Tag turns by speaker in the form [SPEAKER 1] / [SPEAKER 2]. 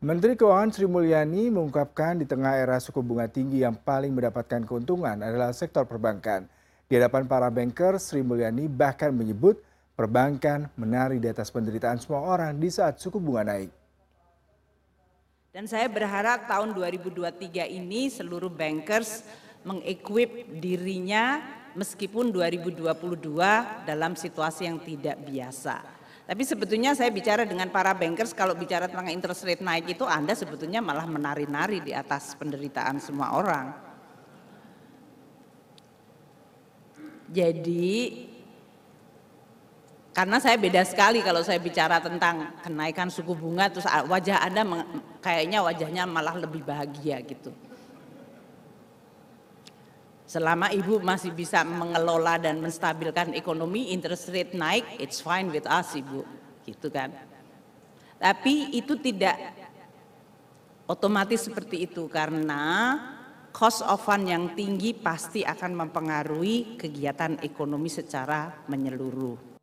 [SPEAKER 1] Menteri Keuangan Sri Mulyani mengungkapkan di tengah era suku bunga tinggi yang paling mendapatkan keuntungan adalah sektor perbankan. Di hadapan para banker, Sri Mulyani bahkan menyebut perbankan menari di atas penderitaan semua orang di saat suku bunga naik.
[SPEAKER 2] Dan saya berharap tahun 2023 ini seluruh bankers mengequip dirinya meskipun 2022 dalam situasi yang tidak biasa. Tapi sebetulnya saya bicara dengan para bankers kalau bicara tentang interest rate naik itu Anda sebetulnya malah menari-nari di atas penderitaan semua orang. Jadi karena saya beda sekali kalau saya bicara tentang kenaikan suku bunga terus wajah Anda kayaknya wajahnya malah lebih bahagia gitu. Selama ibu masih bisa mengelola dan menstabilkan ekonomi, interest rate naik, it's fine with us ibu, gitu kan. Tapi itu tidak otomatis seperti itu karena cost of fund yang tinggi pasti akan mempengaruhi kegiatan ekonomi secara menyeluruh.